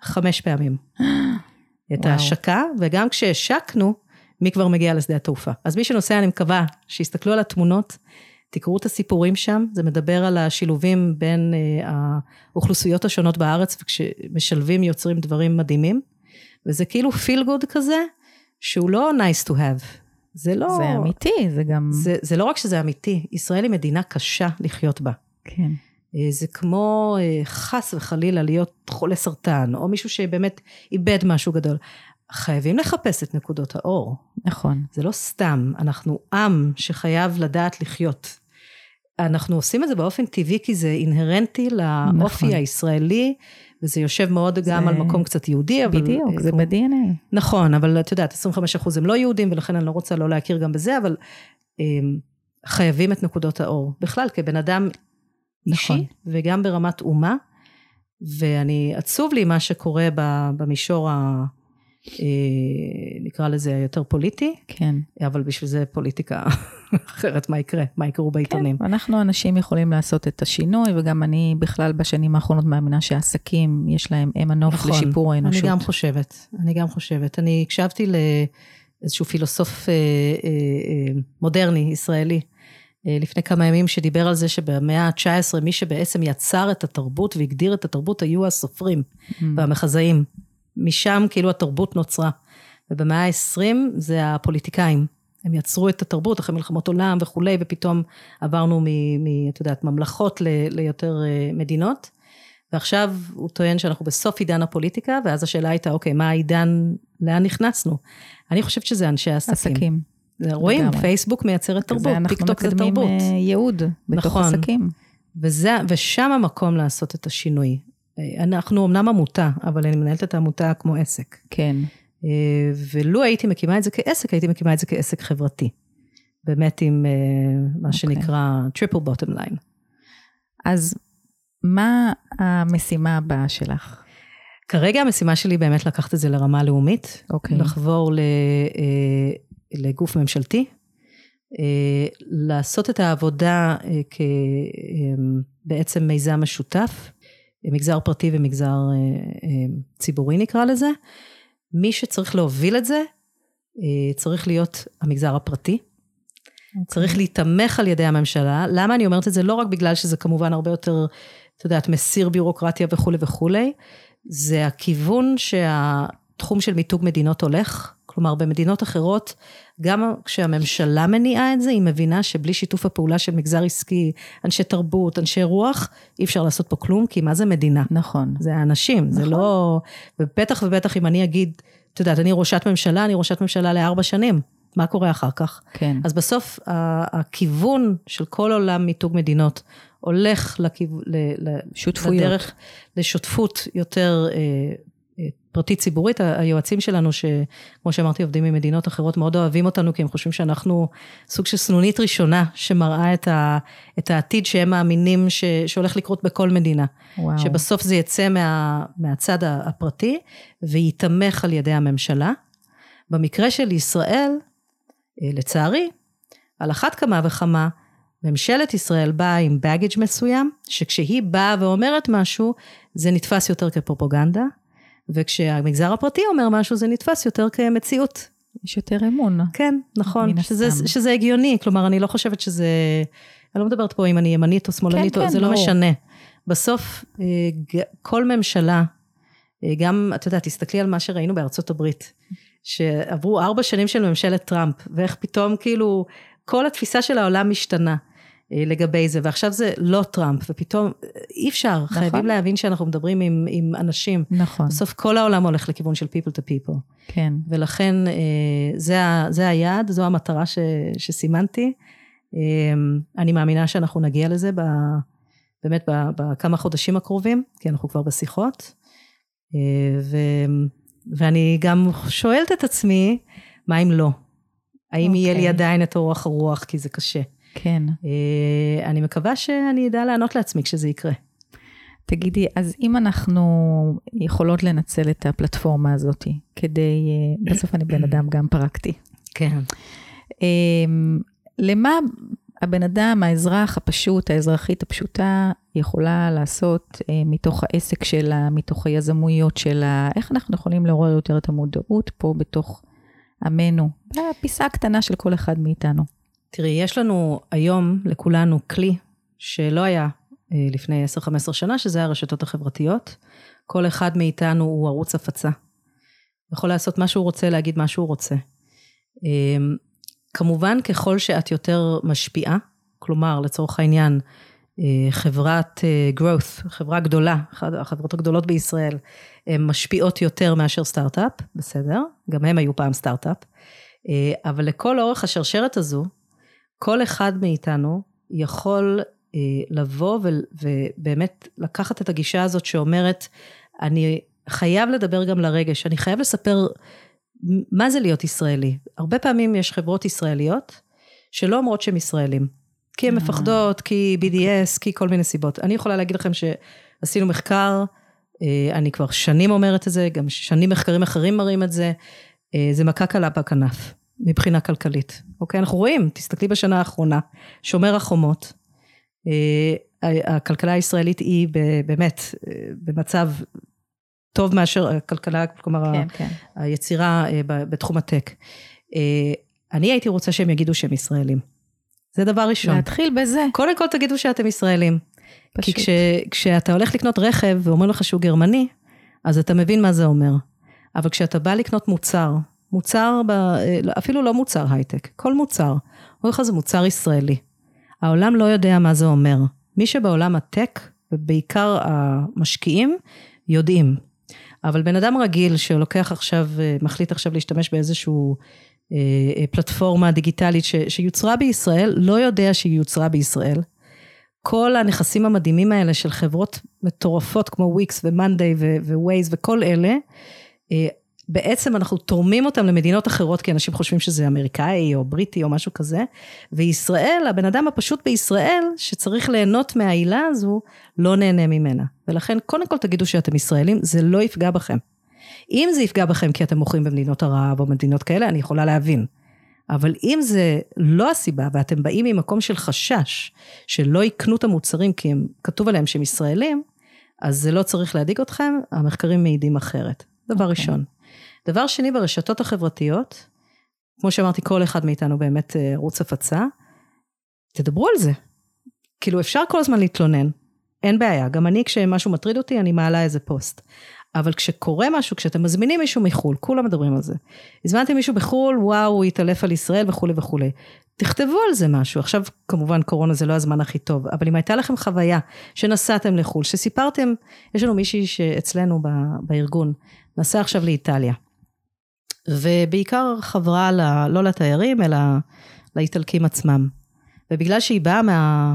חמש פעמים. (gasps) את ההשקה, וגם כשהשקנו, מי כבר מגיע לשדה התעופה. אז מי שנוסע, אני מקווה שיסתכלו על התמונות. תקראו את הסיפורים שם, זה מדבר על השילובים בין אה, האוכלוסיות השונות בארץ, וכשמשלבים יוצרים דברים מדהימים, וזה כאילו feel good כזה, שהוא לא nice to have. זה לא... זה אמיתי, זה גם... זה, זה לא רק שזה אמיתי, ישראל היא מדינה קשה לחיות בה. כן. אה, זה כמו אה, חס וחלילה להיות חולה סרטן, או מישהו שבאמת איבד משהו גדול. חייבים לחפש את נקודות האור. נכון. זה לא סתם, אנחנו עם שחייב לדעת לחיות. אנחנו עושים את זה באופן טבעי, כי זה אינהרנטי לאופי נכון. הישראלי, וזה יושב מאוד זה... גם על מקום קצת יהודי, אבל... בדיוק, זה ב-DNA. נכון, אבל את יודעת, 25% הם לא יהודים, ולכן אני לא רוצה לא להכיר גם בזה, אבל אמ, חייבים את נקודות האור. בכלל, כבן אדם נכון. אישי, וגם ברמת אומה, ואני, עצוב לי מה שקורה במישור ה... אה, נקרא לזה יותר פוליטי. כן. אבל בשביל זה פוליטיקה (laughs) אחרת, מה יקרה? מה יקרו בעיתונים? כן, אנחנו אנשים יכולים לעשות את השינוי, וגם אני בכלל בשנים האחרונות מאמינה שעסקים, יש להם הם הנוף נכון, לשיפור האנושות. אני גם חושבת, אני גם חושבת. אני הקשבתי לאיזשהו פילוסוף אה, אה, אה, מודרני, ישראלי, אה, לפני כמה ימים, שדיבר על זה שבמאה ה-19, מי שבעצם יצר את התרבות והגדיר את התרבות היו הסופרים mm. והמחזאים. משם כאילו התרבות נוצרה. ובמאה ה-20 זה הפוליטיקאים. הם יצרו את התרבות אחרי מלחמות עולם וכולי, ופתאום עברנו מ... מ את יודעת, ממלכות ל, ליותר אה, מדינות. ועכשיו הוא טוען שאנחנו בסוף עידן הפוליטיקה, ואז השאלה הייתה, אוקיי, מה העידן, לאן נכנסנו? אני חושבת שזה אנשי העסקים. עסקים. רואים, לגמרי. פייסבוק מייצרת תרבות, טיק טוק זה תרבות. אנחנו מקדמים ייעוד בתוך נכון. עסקים. וזה, ושם המקום לעשות את השינוי. אנחנו אמנם עמותה, אבל אני מנהלת את העמותה כמו עסק. כן. ולו הייתי מקימה את זה כעסק, הייתי מקימה את זה כעסק חברתי. באמת עם מה okay. אוקיי. שנקרא triple bottom line. אז מה המשימה הבאה שלך? כרגע המשימה שלי באמת לקחת את זה לרמה לאומית. אוקיי. Okay. לחבור ל, אה, לגוף ממשלתי, אה, לעשות את העבודה אה, כבעצם מיזם משותף, מגזר פרטי ומגזר ציבורי נקרא לזה. מי שצריך להוביל את זה, צריך להיות המגזר הפרטי. Okay. אוקיי. צריך להיתמך על ידי הממשלה. למה אני אומרת את זה? לא רק בגלל שזה כמובן הרבה יותר, את יודעת, מסיר ביורוקרטיה וכולי וכולי, זה הכיוון שהתחום של מיתוג מדינות הולך. כלומר, במדינות אחרות, גם כשהממשלה מניעה את זה, היא מבינה שבלי שיתוף הפעולה של מגזר עסקי, אנשי תרבות, אנשי רוח, אי אפשר לעשות פה כלום, כי מה זה מדינה? נכון. זה האנשים, נכון. זה לא... ובטח ובטח אם אני אגיד, את יודעת, אני ראשת ממשלה, אני ראשת ממשלה לארבע שנים. מה קורה אחר כך? כן. אז בסוף, הכיוון של כל עולם מיתוג מדינות הולך לכיו... שותפויות. לדרך, לשותפות יותר אה, פרטית ציבורית. היועצים שלנו, שכמו שאמרתי, עובדים ממדינות אחרות, מאוד אוהבים אותנו, כי הם חושבים שאנחנו סוג של סנונית ראשונה, שמראה את, ה, את העתיד שהם מאמינים ש, שהולך לקרות בכל מדינה. וואו. שבסוף זה יצא מה, מהצד הפרטי, וייתמך על ידי הממשלה. במקרה של ישראל, אה, לצערי, על אחת כמה וכמה, ממשלת ישראל באה עם baggage מסוים, שכשהיא באה ואומרת משהו, זה נתפס יותר כפרופוגנדה, וכשהמגזר הפרטי אומר משהו, זה נתפס יותר כמציאות. יש יותר אמון. כן, נכון, שזה, שזה הגיוני, כלומר, אני לא חושבת שזה, אני לא מדברת פה אם אני ימנית או שמאלנית, כן, כן, זה לא, לא משנה. בסוף, אה, כל ממשלה, אה, גם, את יודעת, תסתכלי על מה שראינו בארצות הברית, שעברו ארבע שנים של ממשלת טראמפ, ואיך פתאום כאילו כל התפיסה של העולם משתנה. אה, לגבי זה, ועכשיו זה לא טראמפ, ופתאום אי אפשר, נכון. חייבים להבין שאנחנו מדברים עם, עם אנשים. נכון. בסוף כל העולם הולך לכיוון של people to people. כן. ולכן אה, זה, זה היעד, זו המטרה ש, שסימנתי. אה, אני מאמינה שאנחנו נגיע לזה ב, באמת בכמה חודשים הקרובים, כי אנחנו כבר בשיחות. ו, ואני גם שואלת את עצמי, מה אם לא? האם okay. יהיה לי אוקיי. עדיין את אורח הרוח, כי זה קשה. כן. אה, אני מקווה שאני אדע לענות לעצמי כשזה יקרה. תגידי, אז אם אנחנו יכולות לנצל את הפלטפורמה הזאת כדי, אה, בסוף אני בן אדם גם פרקטי. כן. אמ, למה הבן אדם, האזרח הפשוט, האזרחית הפשוטה, יכולה לעשות אה, מתוך העסק שלה, מתוך היזמויות שלה, איך אנחנו יכולים לעורר יותר את המודעות פה בתוך עמנו, בפיסה הקטנה של כל אחד מאיתנו. תראי, יש לנו היום לכולנו כלי שלא היה אה, לפני 10-15 שנה, שזה הרשתות החברתיות. כל אחד מאיתנו הוא ערוץ הפצה. יכול לעשות מה שהוא רוצה, להגיד מה שהוא רוצה. אמ, כמובן, ככל שאת יותר משפיעה, כלומר, לצורך העניין, אה, חברת אה, growth, חברה גדולה, החברות הגדולות בישראל, הן משפיעות יותר מאשר סטארט-אפ, בסדר? גם הם היו פעם סטארט-אפ. אבל לכל אורך השרשרת הזו, כל אחד מאיתנו יכול אה, לבוא ו, ובאמת לקחת את הגישה הזאת שאומרת, אני חייב לדבר גם לרגש, אני חייב לספר מה זה להיות ישראלי. הרבה פעמים יש חברות ישראליות שלא אומרות שהן ישראלים. כי הן אה. מפחדות, כי BDS, כי כל מיני סיבות. אני יכולה להגיד לכם שעשינו מחקר, אה, אני כבר שנים אומרת את זה, גם שנים מחקרים אחרים מראים את זה, אה, זה מכה קלה בכנף. מבחינה כלכלית, אוקיי? אנחנו רואים, תסתכלי בשנה האחרונה, שומר החומות, אה, הכלכלה הישראלית היא באמת אה, במצב טוב מאשר הכלכלה, כלומר, כן, כן. היצירה אה, בתחום הטק. אני הייתי רוצה שהם יגידו שהם ישראלים. זה דבר ראשון. להתחיל בזה. קודם כל תגידו שאתם ישראלים. פשוט. כי כש, כשאתה הולך לקנות רכב ואומרים לך שהוא גרמני, אז אתה מבין מה זה אומר. אבל כשאתה בא לקנות מוצר, מוצר, ב, אפילו לא מוצר הייטק, כל מוצר, אומרים לך זה מוצר ישראלי. העולם לא יודע מה זה אומר. מי שבעולם הטק, ובעיקר המשקיעים, יודעים. אבל בן אדם רגיל שלוקח עכשיו, מחליט עכשיו להשתמש באיזשהו אה, פלטפורמה דיגיטלית ש, שיוצרה בישראל, לא יודע שהיא יוצרה בישראל. כל הנכסים המדהימים האלה של חברות מטורפות כמו וויקס ומאנדיי ווייז וכל אלה, אה, בעצם אנחנו תורמים אותם למדינות אחרות, כי אנשים חושבים שזה אמריקאי או בריטי או משהו כזה, וישראל, הבן אדם הפשוט בישראל, שצריך ליהנות מהעילה הזו, לא נהנה ממנה. ולכן, קודם כל תגידו שאתם ישראלים, זה לא יפגע בכם. אם זה יפגע בכם כי אתם מוכרים במדינות ערב או מדינות כאלה, אני יכולה להבין. אבל אם זה לא הסיבה, ואתם באים ממקום של חשש, שלא יקנו את המוצרים כי הם, כתוב עליהם שהם ישראלים, אז זה לא צריך להדאיג אתכם, המחקרים מעידים אחרת. דבר okay. אוקיי. ראשון. דבר שני, ברשתות החברתיות, כמו שאמרתי, כל אחד מאיתנו באמת אה, ערוץ הפצה, תדברו על זה. כאילו, אפשר כל הזמן להתלונן, אין בעיה. גם אני, כשמשהו מטריד אותי, אני מעלה איזה פוסט. אבל כשקורה משהו, כשאתם מזמינים מישהו מחו"ל, כולם מדברים על זה. הזמנתם מישהו בחו"ל, וואו, הוא התעלף על ישראל וכולי וכולי. תכתבו על זה משהו. עכשיו, כמובן, קורונה זה לא הזמן הכי טוב, אבל אם הייתה לכם חוויה שנסעתם לחו"ל, שסיפרתם, יש לנו מישהי שאצלנו בארגון, נסע עכשיו לאיטליה. ובעיקר חברה ל, לא לתיירים, אלא לאיטלקים עצמם. ובגלל שהיא באה מה,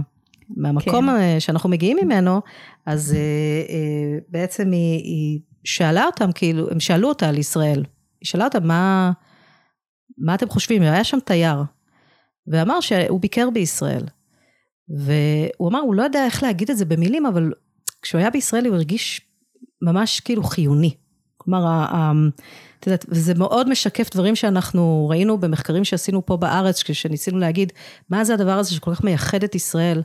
מהמקום כן. שאנחנו מגיעים ממנו, אז uh, בעצם היא, היא שאלה אותם, כאילו, הם שאלו אותה על ישראל. היא שאלה אותם, מה, מה אתם חושבים? היה שם תייר, ואמר שהוא ביקר בישראל. והוא אמר, הוא לא יודע איך להגיד את זה במילים, אבל כשהוא היה בישראל הוא הרגיש ממש כאילו חיוני. כלומר, את יודעת, וזה מאוד משקף דברים שאנחנו ראינו במחקרים שעשינו פה בארץ, כשניסינו להגיד, מה זה הדבר הזה שכל כך מייחד את ישראל?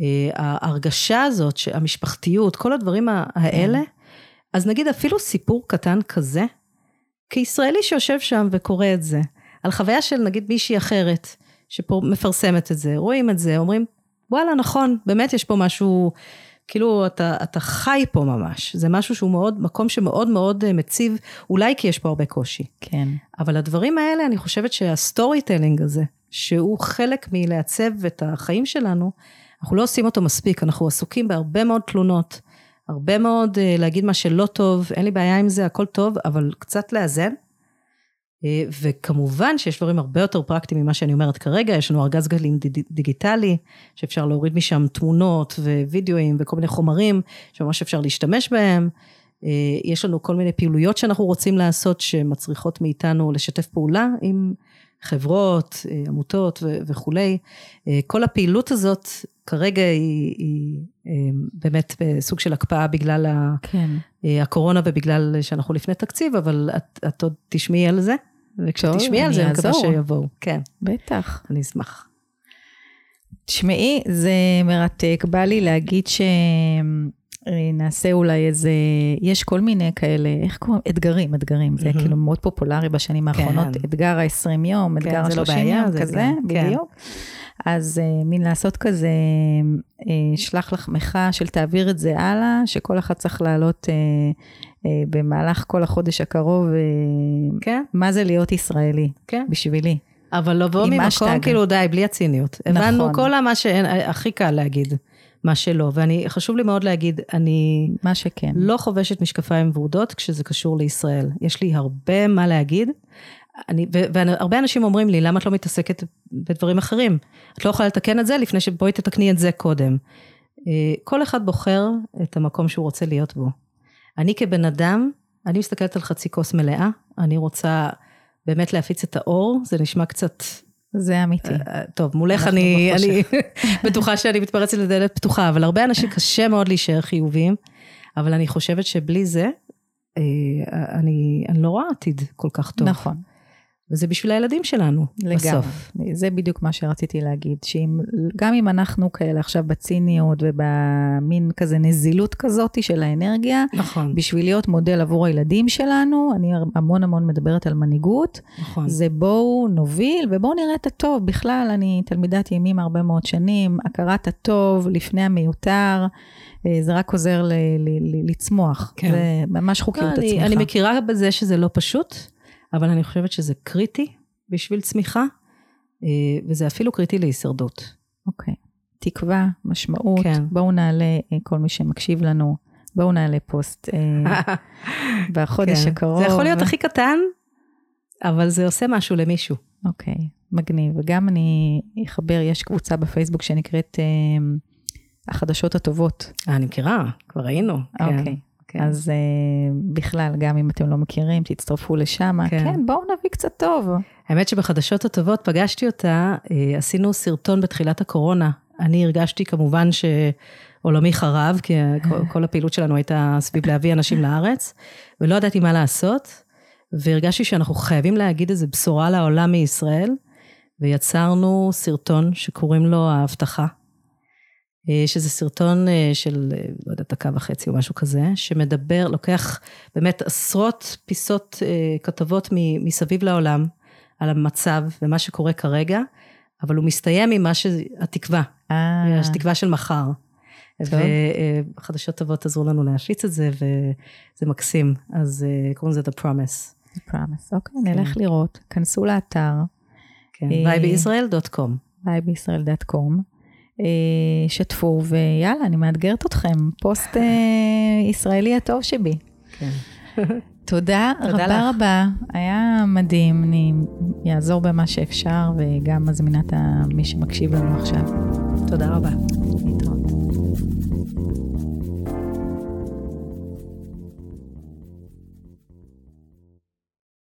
אה, ההרגשה הזאת, המשפחתיות, כל הדברים האלה, כן. אז נגיד אפילו סיפור קטן כזה, כישראלי שיושב שם וקורא את זה, על חוויה של נגיד מישהי אחרת, שפה מפרסמת את זה, רואים את זה, אומרים, וואלה, נכון, באמת יש פה משהו כאילו אתה, אתה חי פה ממש, זה משהו שהוא מאוד, מקום שמאוד מאוד אה, מציב, אולי כי יש פה הרבה קושי. כן. אבל הדברים האלה, אני חושבת שה storytelling הזה, שהוא חלק מלעצב את החיים שלנו, אנחנו לא עושים אותו מספיק, אנחנו עסוקים בהרבה מאוד תלונות, הרבה מאוד uh, להגיד מה שלא טוב, אין לי בעיה עם זה, הכל טוב, אבל קצת לאזן. אה, וכמובן שיש דברים הרבה יותר פרקטיים ממה שאני אומרת כרגע, יש לנו ארגז גלים דיגיטלי, שאפשר להוריד משם תמונות ווידאוים וכל מיני חומרים, שממש אפשר להשתמש בהם. אה, יש לנו כל מיני פעילויות שאנחנו רוצים לעשות, שמצריכות מאיתנו לשתף פעולה עם חברות, אה, עמותות וכולי. כל הפעילות הזאת כרגע היא, היא באמת בסוג של הקפאה בגלל כן. הקורונה ובגלל שאנחנו לפני תקציב, אבל את, את עוד תשמעי על זה. וכשתשמעי על זה, אני מקווה שיבואו. כן. בטח. אני אשמח. תשמעי, זה מרתק. בא לי להגיד שנעשה אה, אולי איזה, יש כל מיני כאלה, איך קוראים? אתגרים, אתגרים. זה כאילו מאוד פופולרי בשנים האחרונות. כן. אתגר ה-20 יום, כן, אתגר ה-30 לא יום, כזה, כן. בדיוק. אז uh, מין לעשות כזה, uh, שלח לחמך של תעביר את זה הלאה, שכל אחד צריך לעלות uh, במהלך כל החודש הקרוב, uh, כן. מה זה להיות ישראלי, כן. בשבילי. אבל לבוא ממקום השטג. כאילו די, בלי הציניות. נכון. הבנו כל מה שאין, הכי קל להגיד. מה שלא, ואני, חשוב לי מאוד להגיד, אני... מה שכן. לא חובשת משקפיים ורודות כשזה קשור לישראל. יש לי הרבה מה להגיד, אני, והרבה אנשים אומרים לי, למה את לא מתעסקת בדברים אחרים? את לא יכולה לתקן את זה לפני שבואי תתקני את זה קודם. אה, כל אחד בוחר את המקום שהוא רוצה להיות בו. אני כבן אדם, אני מסתכלת על חצי כוס מלאה, אני רוצה באמת להפיץ את האור, זה נשמע קצת... זה אמיתי. אה, טוב, מולך אני, אני (laughs) בטוחה שאני מתפרצת לדלת פתוחה, אבל הרבה אנשים (laughs) קשה מאוד להישאר חיוביים, אבל אני חושבת שבלי זה, אה, אני, אני לא רואה עתיד כל כך טוב. נכון. וזה בשביל הילדים שלנו, לגמרי. בסוף. זה בדיוק מה שרציתי להגיד, שגם אם אנחנו כאלה עכשיו בציניות ובמין כזה נזילות כזאת של האנרגיה, נכון. בשביל להיות מודל עבור הילדים שלנו, אני המון המון מדברת על מנהיגות, נכון. זה בואו נוביל ובואו נראה את הטוב. בכלל, אני תלמידת ימים הרבה מאוד שנים, הכרת הטוב לפני המיותר. אה, זה רק עוזר ל- ל- ל- לצמוח. כן. זה ממש חוקיות לא, הצמיחה. אני מכירה בזה שזה לא פשוט, אבל אני חושבת שזה קריטי בשביל צמיחה, אה, וזה אפילו קריטי להישרדות. אוקיי. תקווה, משמעות, כן. בואו נעלה, אה, כל מי שמקשיב לנו, בואו נעלה פוסט אה, (laughs) בחודש כן. הקרוב. זה יכול להיות הכי קטן, אבל זה עושה משהו למישהו. אוקיי, מגניב. וגם אני אחבר, יש קבוצה בפייסבוק שנקראת החדשות הטובות. אני מכירה, כבר היינו. כן, אוקיי. כן. אז uh, בכלל, גם אם אתם לא מכירים, תצטרפו לשם. כן. כן, בואו נביא קצת טוב. האמת שבחדשות הטובות פגשתי אותה, אה, עשינו סרטון בתחילת הקורונה. אני הרגשתי כמובן שעולמי חרב, כי כל- כל הפעילות שלנו הייתה סביב להביא אנשים לארץ, ולא ידעתי מה לעשות, והרגשתי שאנחנו חייבים להגיד איזו בשורה לעולם מישראל, ויצרנו סרטון שקוראים לו ההבטחה. אה, שזה סרטון אה, של, אה, לא יודעת, דקה וחצי או משהו כזה, שמדבר, לוקח באמת עשרות פיסות כתבות מסביב לעולם, על המצב ומה שקורה כרגע, אבל הוא מסתיים עם מה שהתקווה, התקווה של מחר. וחדשות טובות עזרו לנו להפיץ את זה, וזה מקסים. אז קוראים לזה The Promise. promise. אוקיי, נלך לראות. כנסו לאתר, כן, אה, vibeyisrael.com. אה, שתפו, ויאללה, אני מאתגרת אתכם. פוסט אה, ישראלי הטוב שבי. כן. (laughs) תודה תודה רבה לך. רבה, היה מדהים, אני אעזור במה שאפשר, וגם מזמינה את מי שמקשיב לנו עכשיו. תודה רבה.